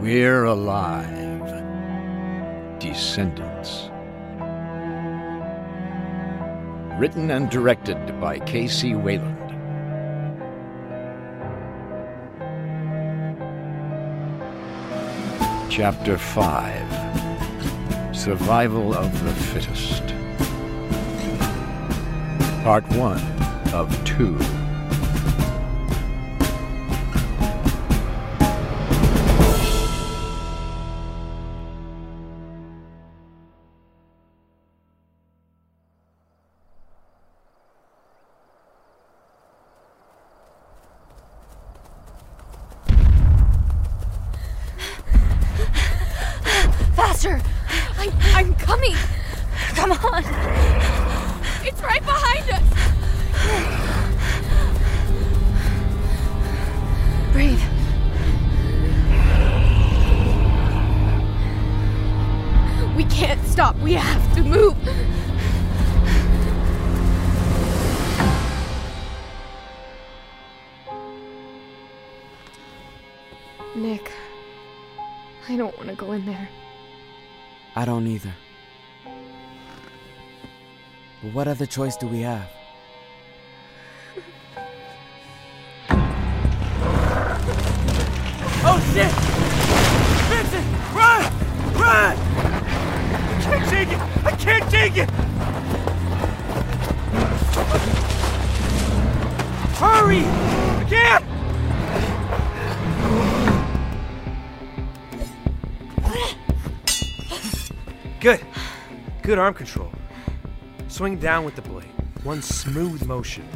We're alive. Descendants. Written and directed by K.C. Wayland. Chapter 5 Survival of the Fittest. Part 1 of 2. But what other choice do we have? Oh shit! Vincent! Run! Run! I can't take it! I can't take it! Hurry! I can't! Good. Good arm control. Swing down with the blade. One smooth motion.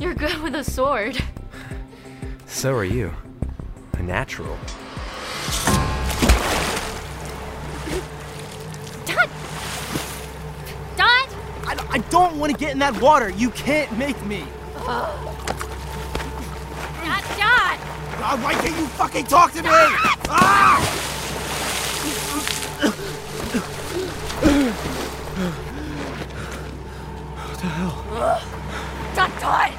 You're good with a sword. So are you. A natural. Dad! Dad! I, I don't want to get in that water. You can't make me. Uh, God, why can't you fucking talk to me? Ah! What the hell? Doctor!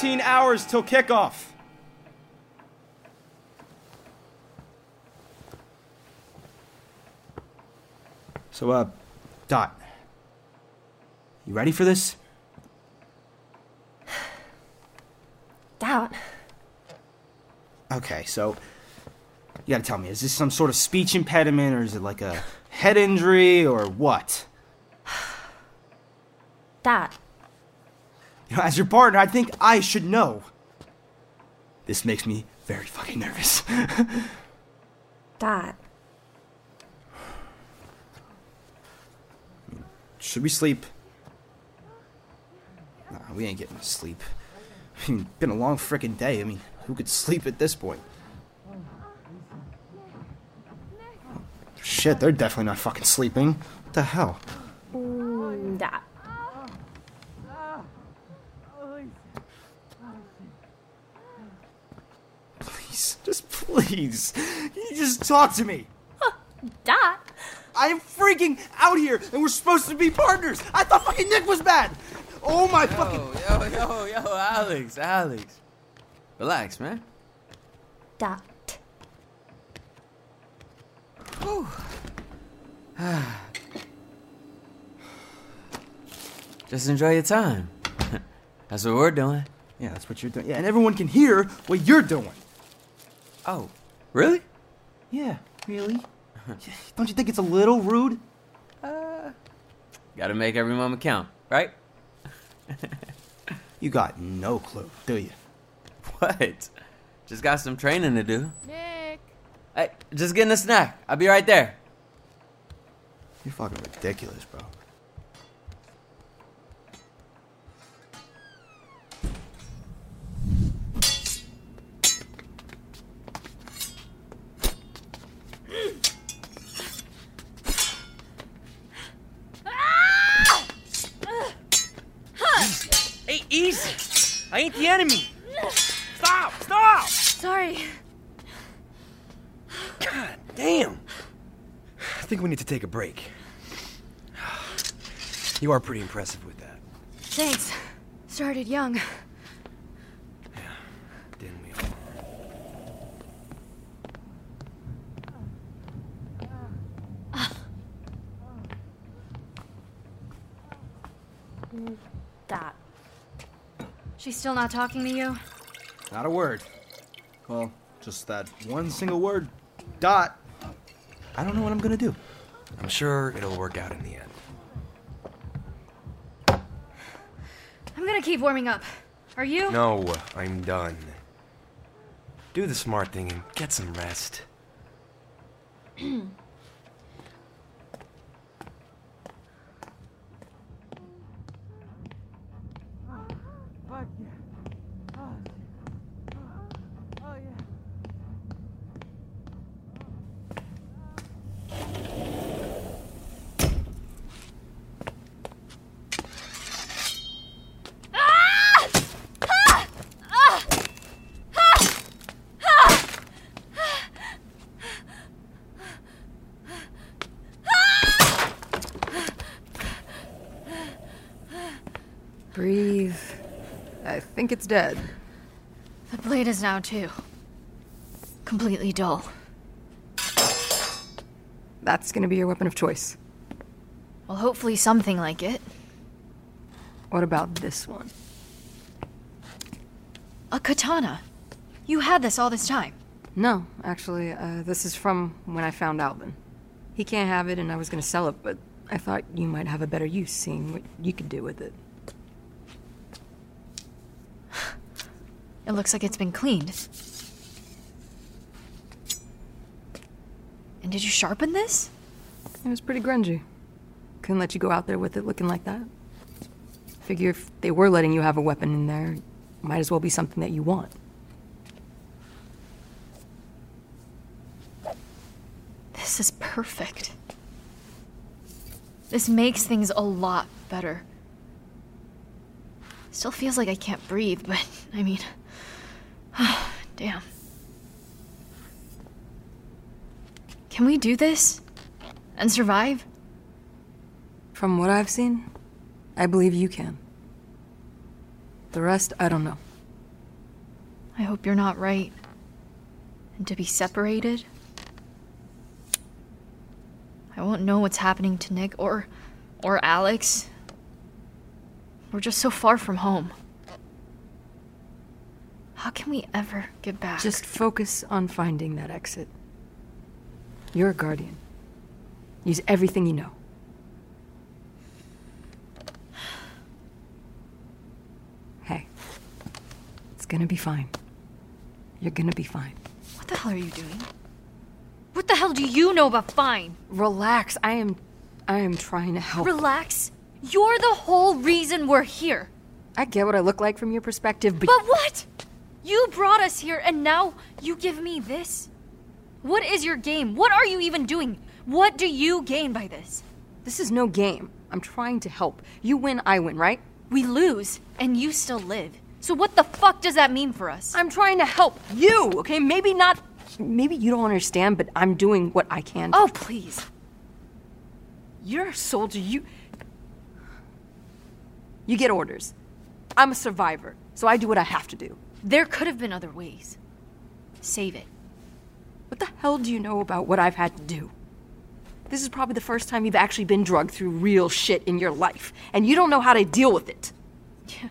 13 hours till kickoff. So, uh, Dot, you ready for this? Doubt. Okay, so you gotta tell me, is this some sort of speech impediment, or is it like a head injury, or what? Dot, as your partner, I think I should know. This makes me very fucking nervous. Dad! Should we sleep? Nah, we ain't getting to sleep. I mean, been a long frickin' day. I mean, who could sleep at this point? Shit, they're definitely not fucking sleeping. What the hell? Mm. Please, just please. You just talk to me. Dot. I am freaking out here, and we're supposed to be partners. I thought fucking Nick was bad. Oh my fucking. Yo, yo, yo, yo, Alex, Alex. Relax, man. Dot. Just enjoy your time. That's what we're doing. Yeah, that's what you're doing. Yeah, and everyone can hear what you're doing. Oh, really? Yeah, really? Don't you think it's a little rude? Uh, Gotta make every moment count, right? You got no clue, do you? What? Just got some training to do. Nick. Hey, just getting a snack. I'll be right there. You're fucking ridiculous, bro. Easy! I ain't the enemy! Stop! Stop! Sorry. God damn! I think we need to take a break. You are pretty impressive with that, Thanks. Started young. didn't we all? Dot. She's still not talking to you? Not a word. Well, just that one single word. Dot. I don't know what I'm gonna do. I'm sure it'll work out in the end. I'm gonna keep warming up. Are you? No, I'm done. Do the smart thing and get some rest. Breathe. I think it's dead. The blade is now too. Completely dull. That's gonna be your weapon of choice. Well, hopefully something like it. What about this one? A katana. You had this all this time. No, actually, uh, this is from when I found Alvin. He can't have it, and I was gonna sell it, but I thought you might have a better use, seeing what you could do with it. It looks like it's been cleaned. And did you sharpen this? It was pretty grungy. Couldn't let you go out there with it looking like that. Figure if they were letting you have a weapon in there, might as well be something that you want. This is perfect. This makes things a lot better. Still feels like I can't breathe, but I mean. damn. Can we do this? And survive? From what I've seen, I believe you can. The rest, I don't know. I hope you're not right. And to be separated? I won't know what's happening to Nick or or Alex. We're just so far from home. How can we ever get back? Just focus on finding that exit. You're a guardian. Use everything you know. Hey, it's gonna be fine. You're gonna be fine. What the hell are you doing? What the hell do you know about fine? Relax. I am. I am trying to help. Relax. You're the whole reason we're here. I get what I look like from your perspective, but. But what? You brought us here and now you give me this? What is your game? What are you even doing? What do you gain by this? This is no game. I'm trying to help. You win, I win, right? We lose, and you still live. So what the fuck does that mean for us? I'm trying to help you, okay? Maybe not. Maybe you don't understand, but I'm doing what I can. Oh, please. You're a soldier. You. You get orders. I'm a survivor, so I do what I have to do. There could have been other ways. Save it. What the hell do you know about what I've had to do? This is probably the first time you've actually been drugged through real shit in your life, and you don't know how to deal with it. Yeah.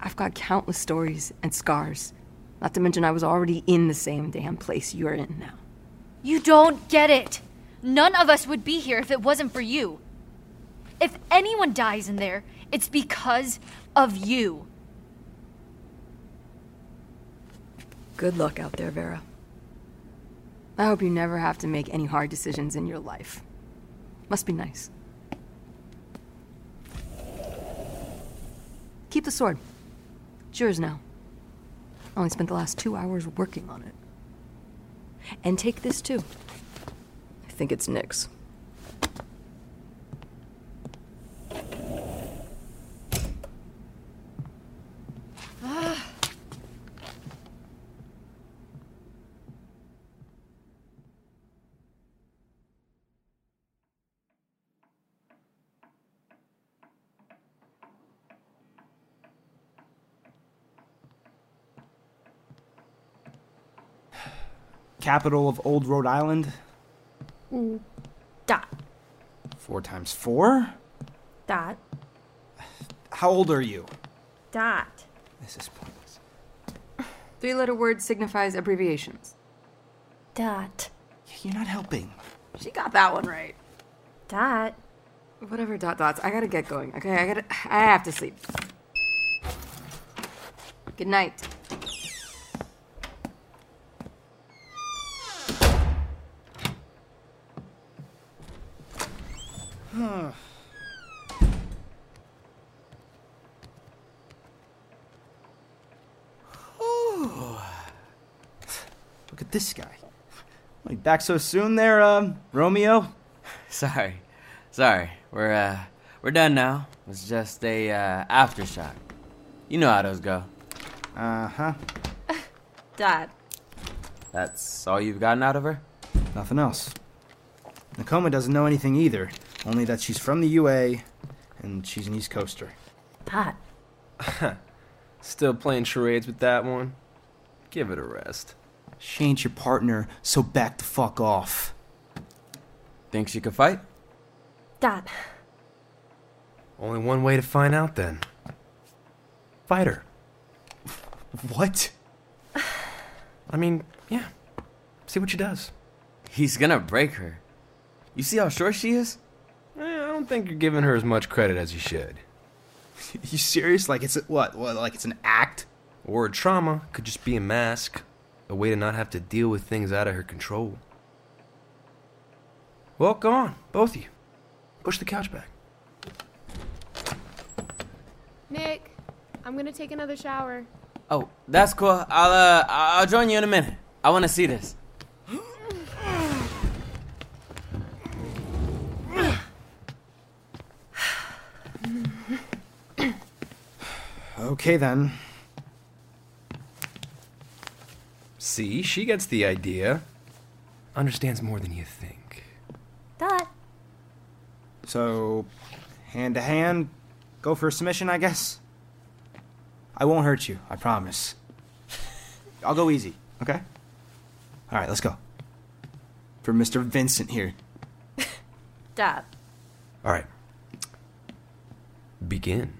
I've got countless stories and scars. Not to mention, I was already in the same damn place you're in now. You don't get it. None of us would be here if it wasn't for you. If anyone dies in there, it's because of you. Good luck out there, Vera. I hope you never have to make any hard decisions in your life. Must be nice. Keep the sword. It's yours now. I only spent the last two hours working on it. And take this too. I think it's Nick's. Capital of Old Rhode Island. Dot. Four times four? Dot. How old are you? Dot. This is pointless. Three letter word signifies abbreviations. Dot. You're not helping. She got that one right. Dot. Whatever dot dots. I gotta get going, okay? I gotta. I have to sleep. Good night. This guy. Well, back so soon there, um, Romeo? Sorry. Sorry. We're, uh, we're done now. It's just a, uh, aftershock. You know how those go. Uh huh. Dad. That's all you've gotten out of her? Nothing else. Nakoma doesn't know anything either, only that she's from the UA and she's an East Coaster. Dot. Still playing charades with that one? Give it a rest. She ain't your partner, so back the fuck off. Think she could fight? Dot. Only one way to find out then. Fight her. What? I mean, yeah. See what she does. He's gonna break her. You see how short she is? Eh, I don't think you're giving her as much credit as you should. you serious? Like it's a, what? What? Like it's an act? Or a trauma could just be a mask, a way to not have to deal with things out of her control. Well, go on, both of you. Push the couch back. Nick, I'm gonna take another shower. Oh, that's cool. I'll, uh, I'll join you in a minute. I wanna see this. Okay then. See, she gets the idea. Understands more than you think. Dot. So, hand to hand, go for a submission, I guess. I won't hurt you, I promise. I'll go easy, okay? All right, let's go. For Mr. Vincent here. Dot. All right. Begin.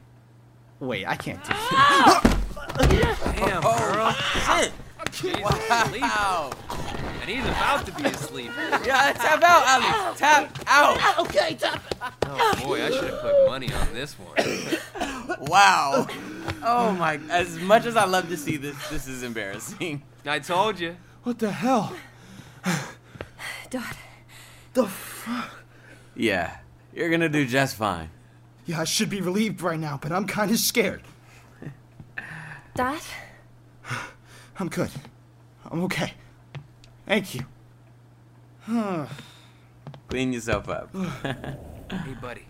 Wait, I can't do shit. Damn, girl. Oh, shit! Wow. And he's about to be asleep. Yeah, tap out, Alex. Tap out. Okay, tap. Oh boy, I should have put money on this one. Wow. Oh my. As much as I love to see this, this is embarrassing. I told you. What the hell? Dot. The fuck? Yeah, you're gonna do just fine. Yeah, I should be relieved right now, but I'm kind of scared. Dot. I'm good. I'm okay. Thank you. Clean yourself up. Hey, buddy.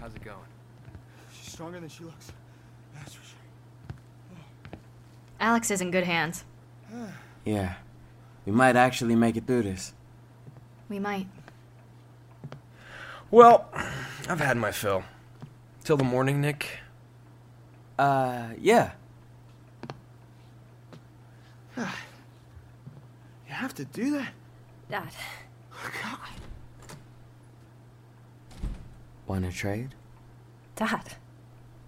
How's it going? She's stronger than she looks. That's for sure. Alex is in good hands. Yeah. We might actually make it through this. We might. Well, I've had my fill. Till the morning, Nick. Uh, yeah. You have to do that? Dad. Oh, God. Wanna trade? Dad.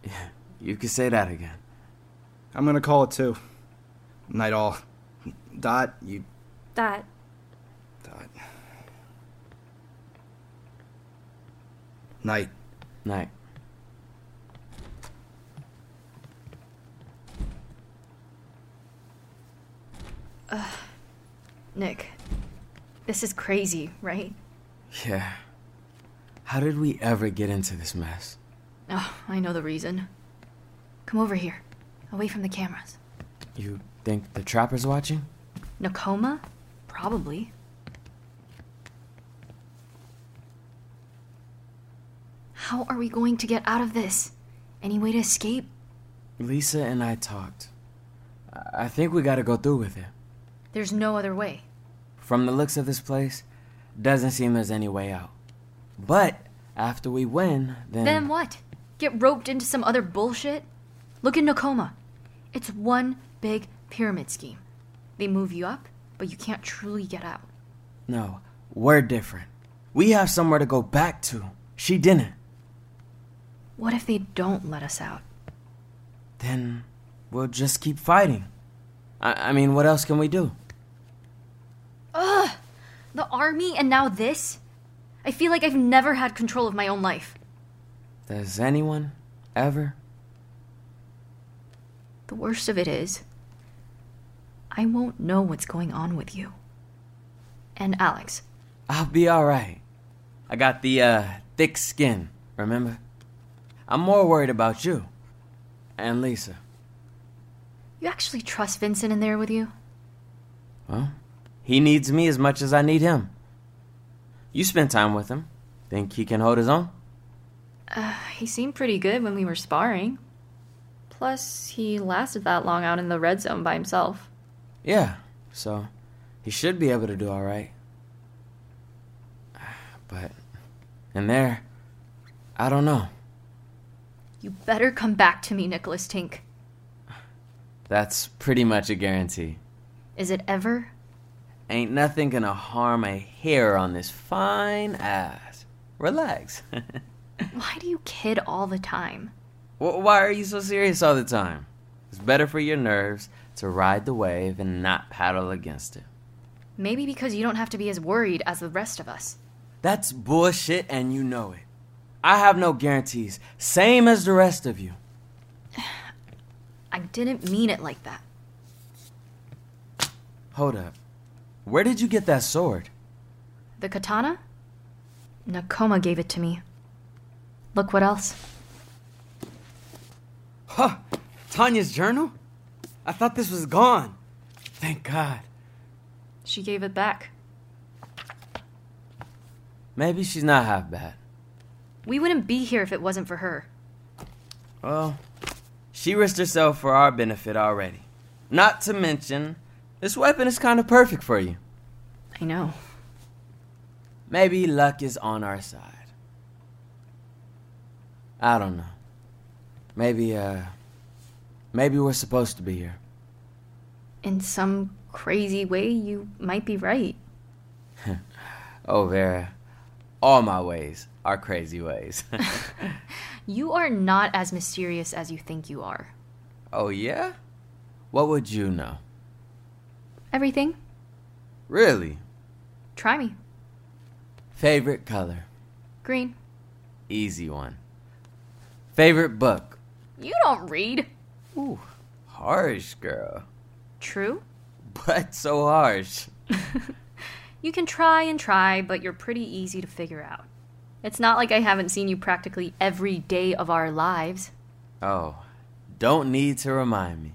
Yeah, you could say that again. I'm gonna call it two. Night all. Dot, you. Dad. Dot. Night. Night. Nick, this is crazy, right? Yeah. How did we ever get into this mess? Oh, I know the reason. Come over here, away from the cameras. You think the trapper's watching? Nakoma? Probably. How are we going to get out of this? Any way to escape? Lisa and I talked. I I think we gotta go through with it. There's no other way. From the looks of this place, doesn't seem there's any way out. But after we win, then. Then what? Get roped into some other bullshit? Look at Nakoma. It's one big pyramid scheme. They move you up, but you can't truly get out. No, we're different. We have somewhere to go back to. She didn't. What if they don't let us out? Then we'll just keep fighting. I, I mean, what else can we do? Ugh! The army and now this? I feel like I've never had control of my own life. Does anyone ever? The worst of it is, I won't know what's going on with you. And Alex. I'll be alright. I got the, uh, thick skin, remember? I'm more worried about you. And Lisa. You actually trust Vincent in there with you? Well, he needs me as much as I need him. You spend time with him. Think he can hold his own? Uh, he seemed pretty good when we were sparring. Plus, he lasted that long out in the red zone by himself. Yeah, so he should be able to do alright. But in there, I don't know. You better come back to me, Nicholas Tink. That's pretty much a guarantee. Is it ever? Ain't nothing gonna harm a hair on this fine ass. Relax. Why do you kid all the time? Wh- Why are you so serious all the time? It's better for your nerves to ride the wave and not paddle against it. Maybe because you don't have to be as worried as the rest of us. That's bullshit and you know it. I have no guarantees, same as the rest of you. I didn't mean it like that. Hold up. Where did you get that sword? The katana? Nakoma gave it to me. Look what else. Huh! Tanya's journal? I thought this was gone. Thank God. She gave it back. Maybe she's not half bad. We wouldn't be here if it wasn't for her. Well, she risked herself for our benefit already. Not to mention, this weapon is kind of perfect for you. I know. Maybe luck is on our side. I don't know. Maybe, uh. Maybe we're supposed to be here. In some crazy way, you might be right. Oh, Vera. All my ways are crazy ways. You are not as mysterious as you think you are. oh, yeah? What would you know? Everything? Really? Try me. Favorite color? Green. Easy one. Favorite book? You don't read. Ooh, harsh, girl. True. But so harsh. You can try and try, but you're pretty easy to figure out. It's not like I haven't seen you practically every day of our lives. Oh, don't need to remind me.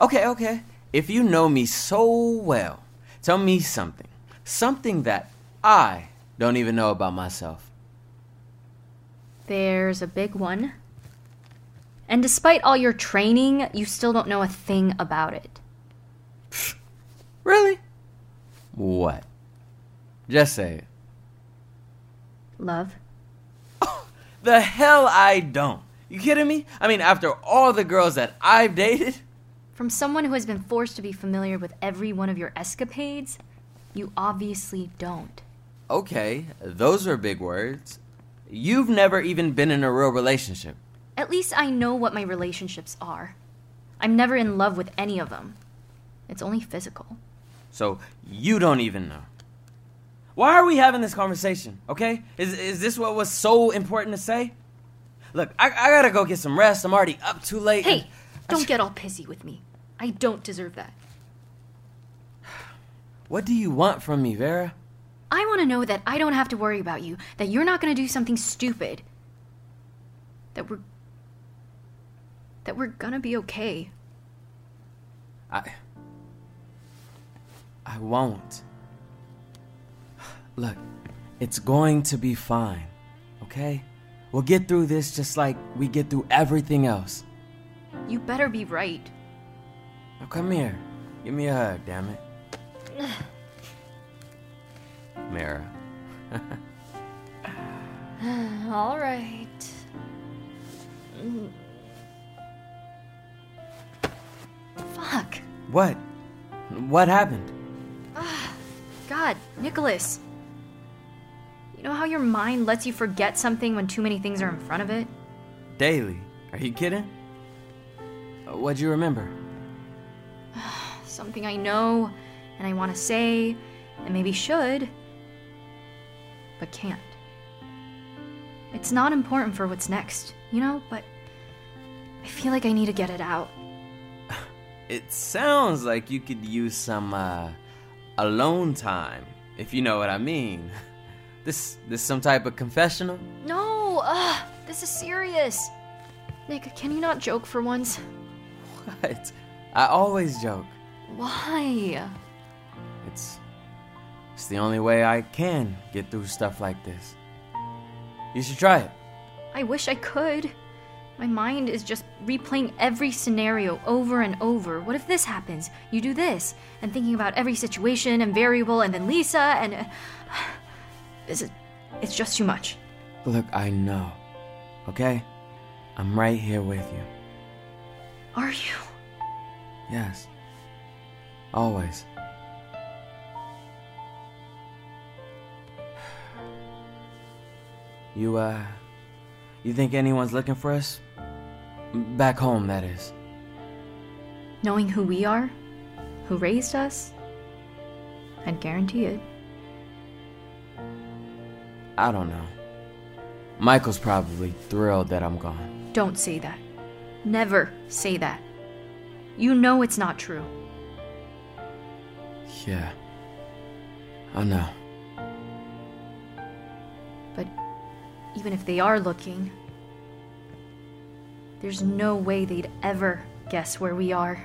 Okay, okay. If you know me so well, tell me something. Something that I don't even know about myself. There's a big one. And despite all your training, you still don't know a thing about it. Really? What? Just say it. Love? The hell I don't. You kidding me? I mean, after all the girls that I've dated? From someone who has been forced to be familiar with every one of your escapades, you obviously don't. Okay, those are big words. You've never even been in a real relationship. At least I know what my relationships are. I'm never in love with any of them. It's only physical. So you don't even know. Why are we having this conversation, okay? Is, is this what was so important to say? Look, I, I gotta go get some rest. I'm already up too late. Hey, don't get all pissy with me. I don't deserve that. What do you want from me, Vera? I want to know that I don't have to worry about you, that you're not going to do something stupid. That we're. that we're gonna be okay. I. I won't. Look, it's going to be fine, okay? We'll get through this just like we get through everything else. You better be right. Now come here. Give me a hug, damn it. Mara. All right. Mm. Fuck. What? What happened? Ah, God, Nicholas. You know how your mind lets you forget something when too many things are in front of it? Daily. Are you kidding? What'd you remember? Something I know and I want to say and maybe should, but can't. It's not important for what's next, you know, but I feel like I need to get it out. It sounds like you could use some uh, alone time, if you know what I mean. This this some type of confessional? No, ugh, this is serious. Nick, can you not joke for once? What? I always joke. Why? It's it's the only way I can get through stuff like this. You should try it. I wish I could. My mind is just replaying every scenario over and over. What if this happens? You do this, and thinking about every situation and variable, and then Lisa, and. Uh, is. It's just too much. Look, I know. Okay? I'm right here with you. Are you? Yes. Always. You, uh. You think anyone's looking for us? Back home, that is. Knowing who we are, who raised us, I'd guarantee it. I don't know. Michael's probably thrilled that I'm gone. Don't say that. Never say that. You know it's not true. Yeah. I know. But even if they are looking, there's no way they'd ever guess where we are.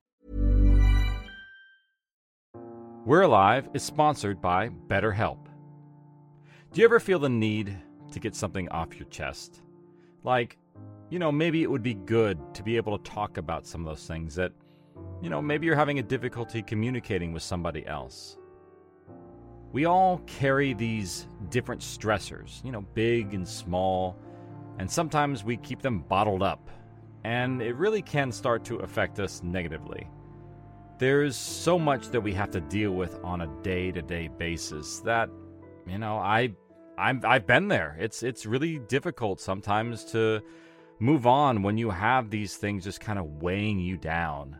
We're Alive is sponsored by BetterHelp. Do you ever feel the need to get something off your chest? Like, you know, maybe it would be good to be able to talk about some of those things that, you know, maybe you're having a difficulty communicating with somebody else. We all carry these different stressors, you know, big and small, and sometimes we keep them bottled up, and it really can start to affect us negatively. There's so much that we have to deal with on a day-to-day basis that, you know, I I'm I've been there. It's it's really difficult sometimes to move on when you have these things just kind of weighing you down.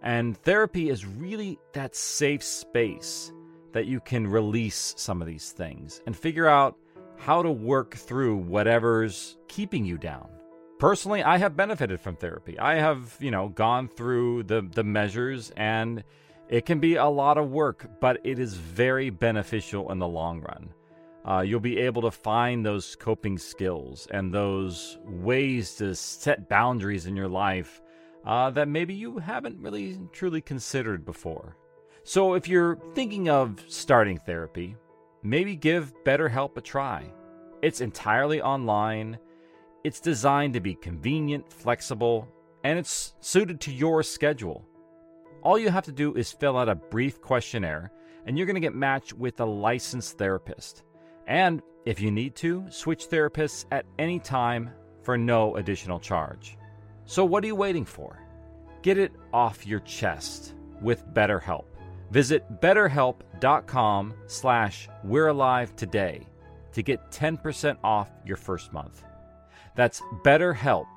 And therapy is really that safe space that you can release some of these things and figure out how to work through whatever's keeping you down. Personally, I have benefited from therapy. I have, you know, gone through the the measures and it can be a lot of work, but it is very beneficial in the long run. Uh, you'll be able to find those coping skills and those ways to set boundaries in your life uh, that maybe you haven't really truly considered before. So, if you're thinking of starting therapy, maybe give BetterHelp a try. It's entirely online, it's designed to be convenient, flexible, and it's suited to your schedule. All you have to do is fill out a brief questionnaire, and you're going to get matched with a licensed therapist. And if you need to, switch therapists at any time for no additional charge. So what are you waiting for? Get it off your chest with BetterHelp. Visit betterhelp.com slash we're alive today to get 10% off your first month. That's betterhelp,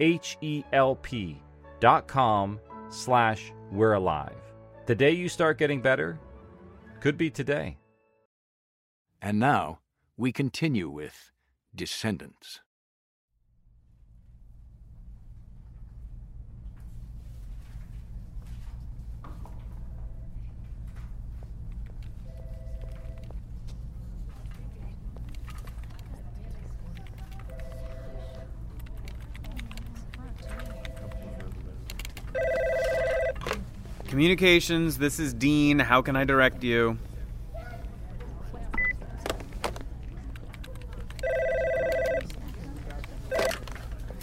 H-E-L-P dot com slash we're alive. The day you start getting better could be today. And now, we continue with Descendants. Communications, this is Dean. How can I direct you?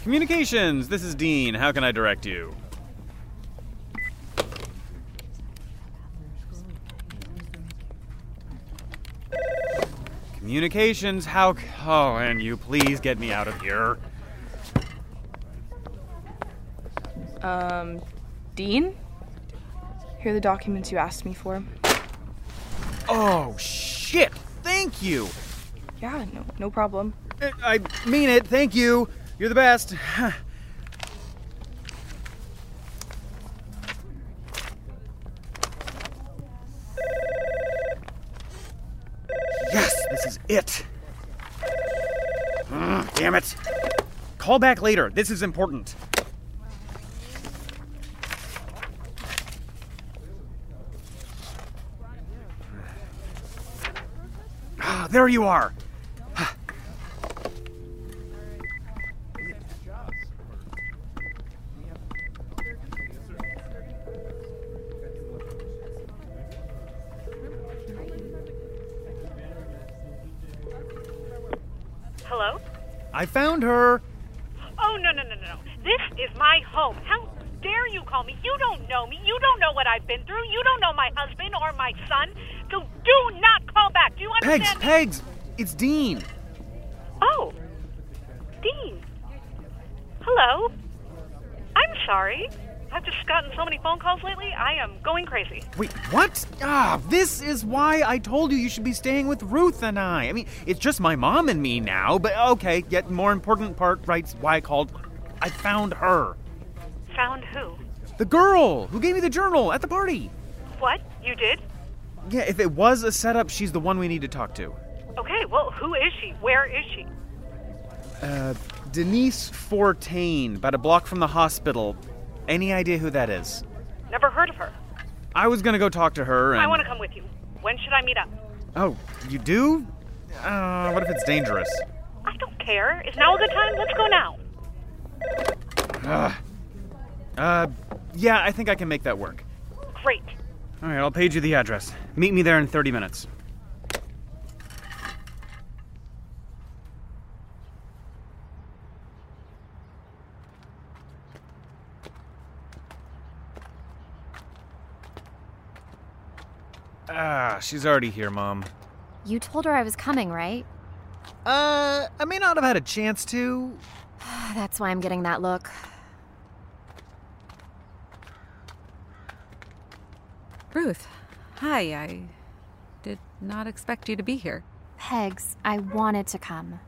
Communications, this is Dean. How can I direct you? Communications, how. Oh, and you please get me out of here. Um, Dean? Here are the documents you asked me for. Oh, shit! Thank you! Yeah, no, no problem. Uh, I mean it, thank you. You're the best. yes, this is it. Ugh, damn it. Call back later. This is important. Ah, there you are. Hello? I found her. Oh, no, no, no, no, no. This is my home. How dare you call me? You don't know me. You don't know what I've been through. You don't know my husband or my son. Do not call back. Do you Pegs, understand? me? Pegs! It's Dean. Oh, Dean. Hello. I'm sorry. I've just gotten so many phone calls lately. I am going crazy. Wait, what? Ah, this is why I told you you should be staying with Ruth and I. I mean, it's just my mom and me now, but okay, yet more important part, right, why I called. I found her. Found who? The girl who gave me the journal at the party. What? You did? Yeah, if it was a setup, she's the one we need to talk to. Okay, well, who is she? Where is she? Uh, Denise Fortain, about a block from the hospital. Any idea who that is? Never heard of her. I was gonna go talk to her and. I want to come with you. When should I meet up? Oh, you do? Uh, what if it's dangerous? I don't care. Is now a good time? Let's go now. Ugh. Uh, yeah, I think I can make that work. Great. All right, I'll page you the address. Meet me there in 30 minutes. Ah, she's already here, Mom. You told her I was coming, right? Uh, I may not have had a chance to. That's why I'm getting that look. Ruth, hi. I did not expect you to be here. Pegs, I wanted to come.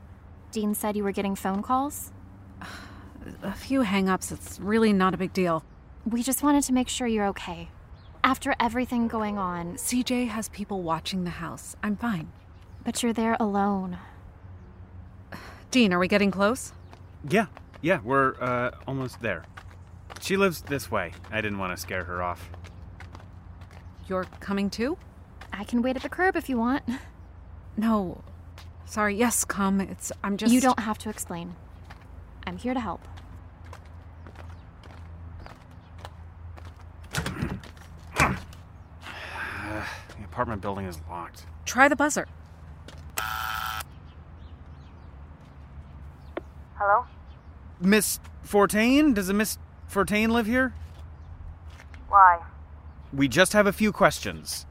Dean said you were getting phone calls? A few hang ups. It's really not a big deal. We just wanted to make sure you're okay. After everything going on. CJ has people watching the house. I'm fine. But you're there alone. Dean, are we getting close? Yeah, yeah, we're uh, almost there. She lives this way. I didn't want to scare her off. You're coming too? I can wait at the curb if you want. No. Sorry, yes, come. It's. I'm just. You don't have to explain. I'm here to help. The apartment building is locked. Try the buzzer. Hello? Miss Fortain? Does a Miss Fortain live here? Why? We just have a few questions.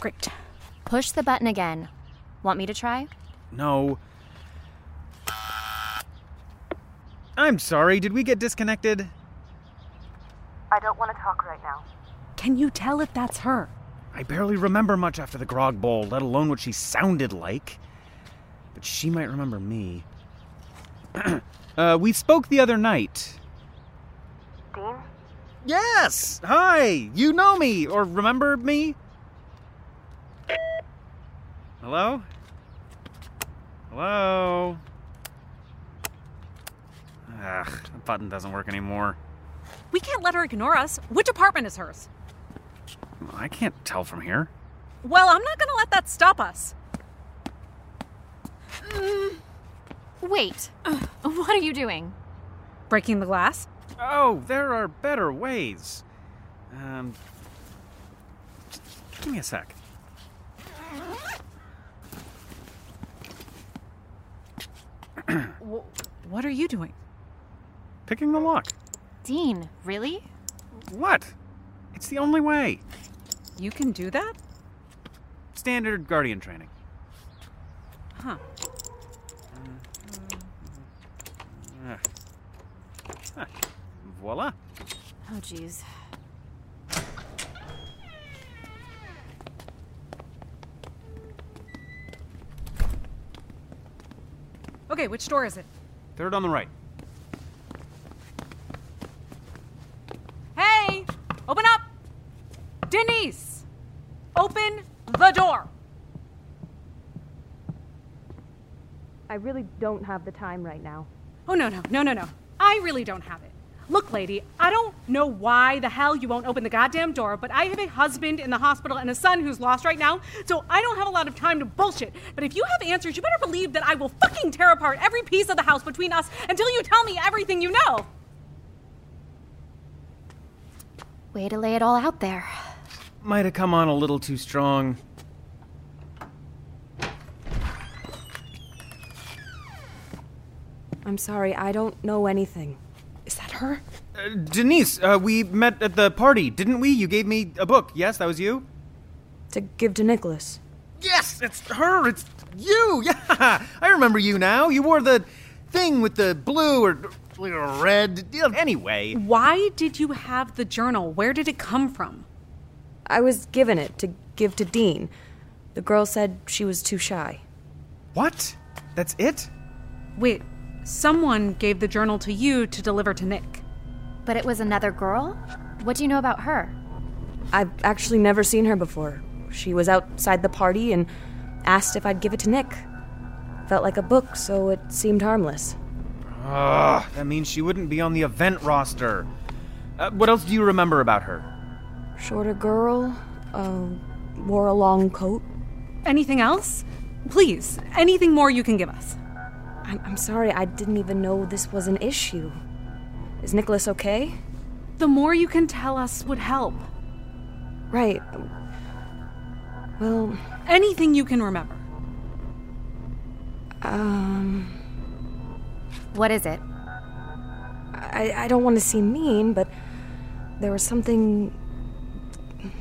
Great. Push the button again. Want me to try? No. I'm sorry, did we get disconnected? I don't want to talk right now. Can you tell if that's her? I barely remember much after the grog bowl, let alone what she sounded like. But she might remember me. uh, we spoke the other night. Dean? Yes! Hi! You know me, or remember me? Hello? Hello? Ugh, the button doesn't work anymore. We can't let her ignore us. Which apartment is hers? I can't tell from here. Well, I'm not gonna let that stop us. Mm. Wait. what are you doing? Breaking the glass? Oh, there are better ways. Um, give me a sec. What are you doing? Picking the lock. Dean, really? What? It's the only way. You can do that? Standard guardian training. Huh. Ah. Ah, Voila. Oh, jeez. Okay, which door is it? Third on the right. Hey! Open up! Denise! Open the door! I really don't have the time right now. Oh, no, no, no, no, no. I really don't have it. Look, lady, I don't know why the hell you won't open the goddamn door, but I have a husband in the hospital and a son who's lost right now, so I don't have a lot of time to bullshit. But if you have answers, you better believe that I will fucking tear apart every piece of the house between us until you tell me everything you know. Way to lay it all out there. Might have come on a little too strong. I'm sorry, I don't know anything. Her? Uh, Denise, uh, we met at the party, didn't we? You gave me a book. Yes, that was you? To give to Nicholas. Yes, it's her. It's you. Yeah, I remember you now. You wore the thing with the blue or, or red. Anyway. Why did you have the journal? Where did it come from? I was given it to give to Dean. The girl said she was too shy. What? That's it? Wait, someone gave the journal to you to deliver to Nick. But it was another girl? What do you know about her? I've actually never seen her before. She was outside the party and asked if I'd give it to Nick. Felt like a book, so it seemed harmless. Ugh, that means she wouldn't be on the event roster. Uh, what else do you remember about her? Shorter girl, uh, wore a long coat. Anything else? Please, anything more you can give us. I'm, I'm sorry, I didn't even know this was an issue. Is Nicholas okay? The more you can tell us would help. Right. Well, anything you can remember. Um. What is it? I, I don't want to seem mean, but there was something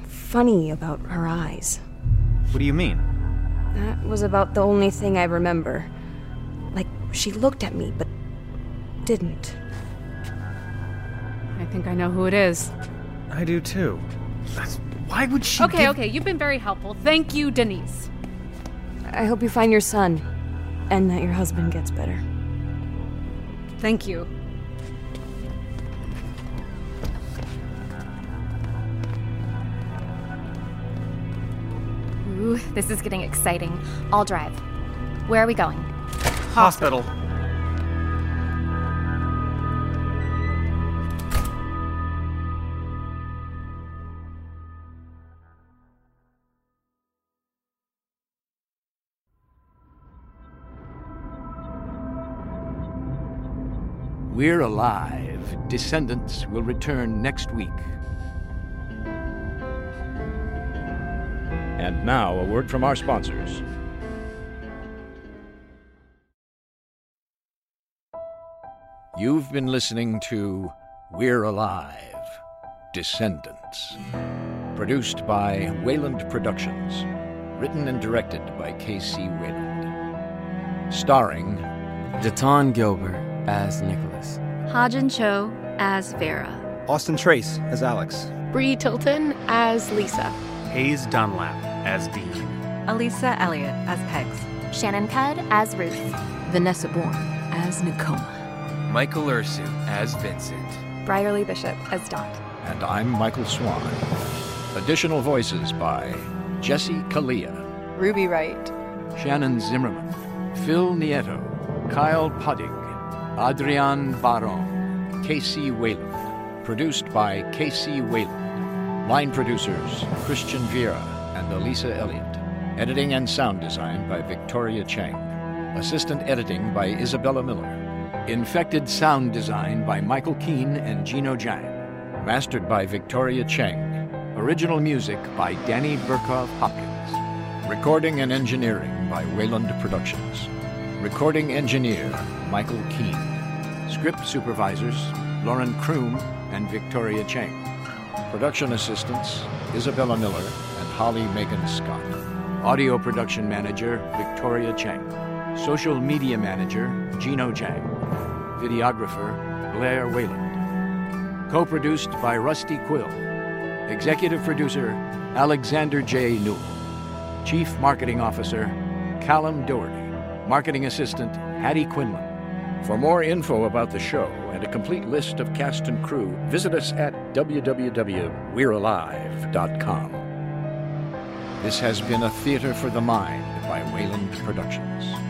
funny about her eyes. What do you mean? That was about the only thing I remember. Like, she looked at me, but didn't. I think I know who it is. I do too. That's, why would she? Okay, give... okay, you've been very helpful. Thank you, Denise. I hope you find your son and that your husband gets better. Thank you. Ooh, this is getting exciting. I'll drive. Where are we going? Hospital. We're alive. Descendants will return next week. And now, a word from our sponsors. You've been listening to We're Alive Descendants. Produced by Wayland Productions. Written and directed by K.C. Wayland. Starring Daton Gilbert as Nicholas. Hajin Cho as Vera. Austin Trace as Alex. Bree Tilton as Lisa. Hayes Dunlap as Dean. Elisa Elliott as Pegs. Shannon Cudd as Ruth. Vanessa Bourne as Nakoma. Michael Ursu as Vincent. Brierly Bishop as Dot. And I'm Michael Swan. Additional voices by Jesse Kalia, Ruby Wright, Shannon Zimmerman, Phil Nieto, Kyle Pudig, Adrian Baron, K.C. Wayland. Produced by K.C. Wayland. Line producers Christian Vieira and Elisa Elliott. Editing and sound design by Victoria Chang. Assistant editing by Isabella Miller. Infected sound design by Michael Keane and Gino Jang. Mastered by Victoria Cheng. Original music by Danny Burkhoff Hopkins. Recording and engineering by Wayland Productions. Recording engineer Michael Keane. Script supervisors Lauren Kroom and Victoria Cheng. Production assistants Isabella Miller and Holly Megan Scott. Audio production manager Victoria Cheng. Social media manager Gino Jang. Videographer Blair Wayland. Co produced by Rusty Quill. Executive producer Alexander J. Newall. Chief Marketing Officer Callum Doherty. Marketing Assistant Hattie Quinlan. For more info about the show and a complete list of cast and crew, visit us at www.we'realive.com. This has been a Theater for the Mind by Wayland Productions.